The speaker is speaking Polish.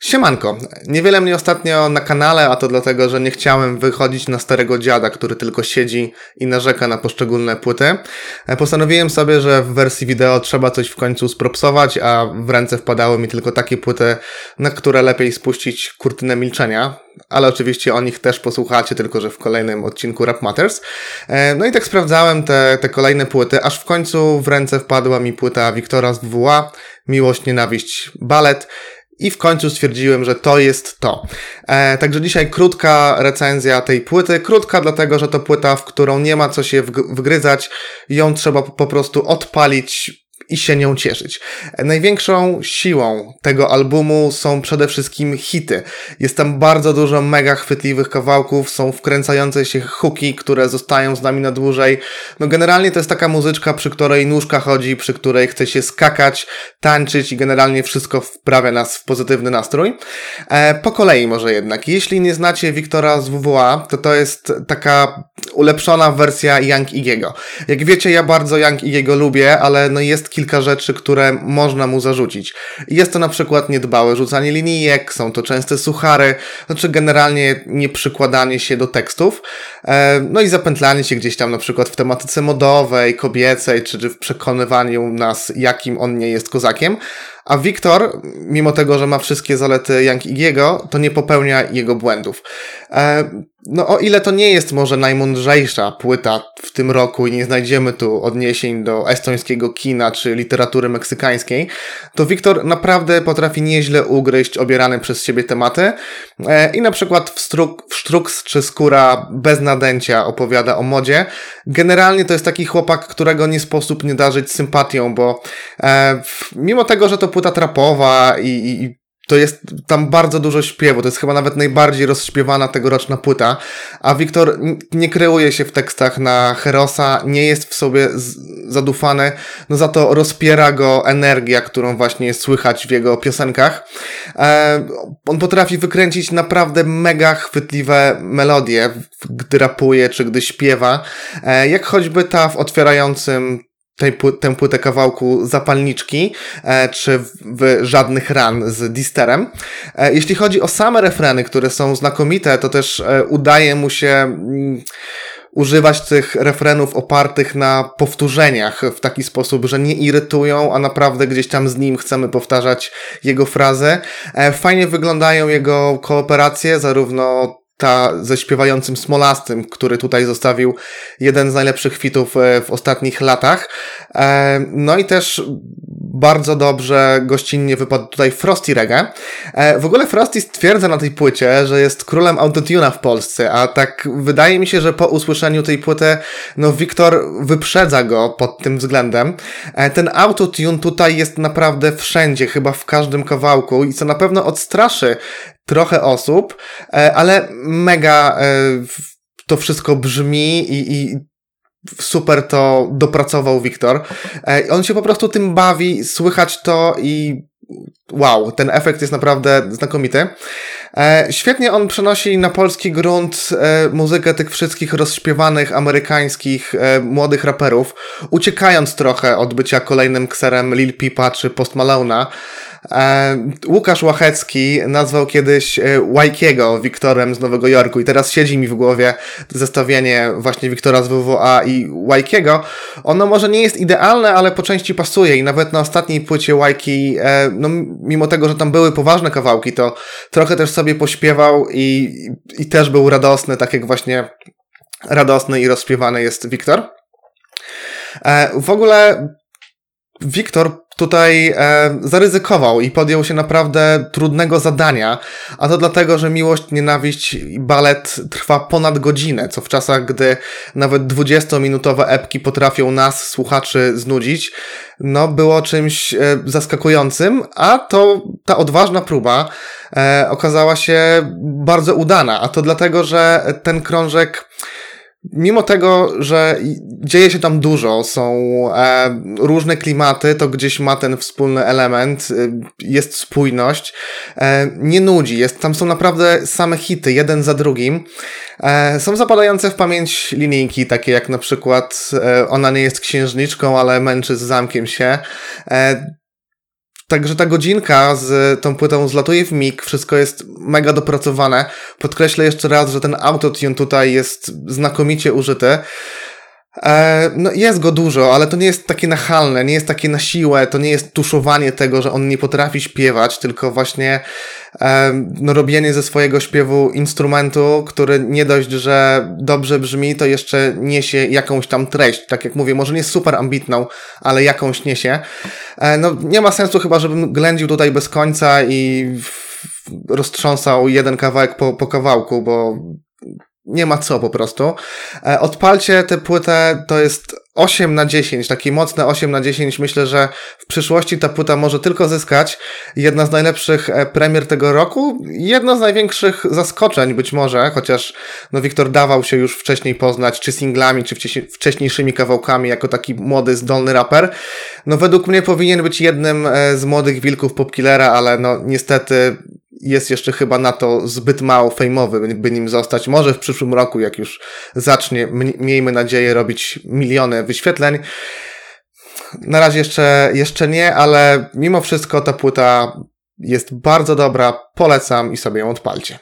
Siemanko, niewiele mnie ostatnio na kanale, a to dlatego, że nie chciałem wychodzić na starego dziada, który tylko siedzi i narzeka na poszczególne płyty. E, postanowiłem sobie, że w wersji wideo trzeba coś w końcu spropsować, a w ręce wpadały mi tylko takie płyty, na które lepiej spuścić kurtynę milczenia, ale oczywiście o nich też posłuchacie, tylko że w kolejnym odcinku Rap Matters. E, no i tak sprawdzałem te, te kolejne płyty, aż w końcu w ręce wpadła mi płyta Wiktora z WWA, Miłość, Nienawiść, Balet, i w końcu stwierdziłem, że to jest to. E, także dzisiaj krótka recenzja tej płyty. Krótka, dlatego że to płyta, w którą nie ma co się wgryzać. Ją trzeba po prostu odpalić i się nią cieszyć. Największą siłą tego albumu są przede wszystkim hity. Jest tam bardzo dużo mega chwytliwych kawałków, są wkręcające się hooki, które zostają z nami na dłużej. No generalnie to jest taka muzyczka, przy której nóżka chodzi, przy której chce się skakać, tańczyć i generalnie wszystko wprawia nas w pozytywny nastrój. E, po kolei może jednak. Jeśli nie znacie Wiktora z WWA, to to jest taka ulepszona wersja Young Igiego. Jak wiecie, ja bardzo Young Igiego lubię, ale no jest kilka rzeczy, które można mu zarzucić. Jest to na przykład niedbałe rzucanie linijek, są to częste suchary, znaczy generalnie nieprzykładanie się do tekstów, e, no i zapętlanie się gdzieś tam na przykład w tematyce modowej, kobiecej, czy w przekonywaniu nas, jakim on nie jest kozakiem, a Wiktor, mimo tego, że ma wszystkie zalety Young Igiego, to nie popełnia jego błędów. E, no o ile to nie jest może najmądrzejsza płyta w tym roku i nie znajdziemy tu odniesień do estońskiego kina czy literatury meksykańskiej, to Wiktor naprawdę potrafi nieźle ugryźć obierane przez siebie tematy e, i na przykład w, struk, w Sztruks czy Skóra bez nadęcia opowiada o modzie. Generalnie to jest taki chłopak, którego nie sposób nie darzyć sympatią, bo e, mimo tego, że to płyta trapowa i, i to jest tam bardzo dużo śpiewu, to jest chyba nawet najbardziej rozśpiewana tegoroczna płyta, a Wiktor nie kreuje się w tekstach na Herosa, nie jest w sobie zadufany, no za to rozpiera go energia, którą właśnie słychać w jego piosenkach. E, on potrafi wykręcić naprawdę mega chwytliwe melodie, gdy rapuje czy gdy śpiewa, e, jak choćby ta w otwierającym tej, tę płytę kawałku zapalniczki, e, czy w, żadnych ran z Disterem. E, jeśli chodzi o same refreny, które są znakomite, to też e, udaje mu się mm, używać tych refrenów opartych na powtórzeniach w taki sposób, że nie irytują, a naprawdę gdzieś tam z nim chcemy powtarzać jego frazy. E, fajnie wyglądają jego kooperacje, zarówno ta ze śpiewającym Smolastym, który tutaj zostawił jeden z najlepszych fitów e, w ostatnich latach. E, no i też bardzo dobrze, gościnnie wypadł tutaj Frosty Reggae. E, w ogóle Frosty stwierdza na tej płycie, że jest królem autotuna w Polsce, a tak wydaje mi się, że po usłyszeniu tej płyty, no Wiktor wyprzedza go pod tym względem. Ten autotune tutaj jest naprawdę wszędzie, chyba w każdym kawałku i co na pewno odstraszy trochę osób, e, ale mega e, to wszystko brzmi i, i super to dopracował Wiktor. E, on się po prostu tym bawi, słychać to i wow, ten efekt jest naprawdę znakomity. Świetnie on przenosi na polski grunt muzykę tych wszystkich rozśpiewanych amerykańskich młodych raperów, uciekając trochę od bycia kolejnym kserem Lil Peepa czy Post Malone'a. E, Łukasz Łachecki nazwał kiedyś e, Wajkiego Wiktorem z Nowego Jorku i teraz siedzi mi w głowie zestawienie właśnie Wiktora z WWA i Wajkiego. Ono może nie jest idealne, ale po części pasuje i nawet na ostatniej płycie Wajki, e, no mimo tego, że tam były poważne kawałki, to trochę też sobie pośpiewał i, i też był radosny, tak jak właśnie radosny i rozśpiewany jest Wiktor. W ogóle Wiktor tutaj e, zaryzykował i podjął się naprawdę trudnego zadania, a to dlatego, że miłość, nienawiść i balet trwa ponad godzinę, co w czasach, gdy nawet 20-minutowe epki potrafią nas, słuchaczy, znudzić, no było czymś e, zaskakującym, a to ta odważna próba e, okazała się bardzo udana, a to dlatego, że ten krążek mimo tego, że dzieje się tam dużo, są e, różne klimaty, to gdzieś ma ten wspólny element, e, jest spójność, e, nie nudzi, jest, tam są naprawdę same hity, jeden za drugim. E, są zapadające w pamięć linijki, takie jak na przykład e, Ona nie jest księżniczką, ale męczy z zamkiem się. Także ta godzinka z tą płytą zlatuje w mig, wszystko jest mega dopracowane. Podkreślę jeszcze raz, że ten autotune tutaj jest znakomicie użyty. E, no jest go dużo, ale to nie jest takie nachalne, nie jest takie na siłę, to nie jest tuszowanie tego, że on nie potrafi śpiewać, tylko właśnie e, no, robienie ze swojego śpiewu instrumentu, który nie dość, że dobrze brzmi, to jeszcze niesie jakąś tam treść. Tak jak mówię, może nie super ambitną, ale jakąś niesie. E, no nie ma sensu chyba, żebym ględził tutaj bez końca i roztrząsał jeden kawałek po, po kawałku, bo nie ma co po prostu. E, odpalcie tę płytę, to jest 8 na 10, takie mocne 8 na 10. Myślę, że w przyszłości ta płyta może tylko zyskać. Jedna z najlepszych e, premier tego roku, jedno z największych zaskoczeń być może, chociaż no Wiktor dawał się już wcześniej poznać, czy singlami, czy wcześniejszymi kawałkami, jako taki młody, zdolny raper. No według mnie powinien być jednym e, z młodych wilków Popkillera, ale no niestety jest jeszcze chyba na to zbyt mało fejmowy, by nim zostać. Może w przyszłym roku, jak już zacznie, miejmy nadzieję, robić miliony wyświetleń. Na razie jeszcze, jeszcze nie, ale mimo wszystko ta płyta jest bardzo dobra, polecam i sobie ją odpalcie.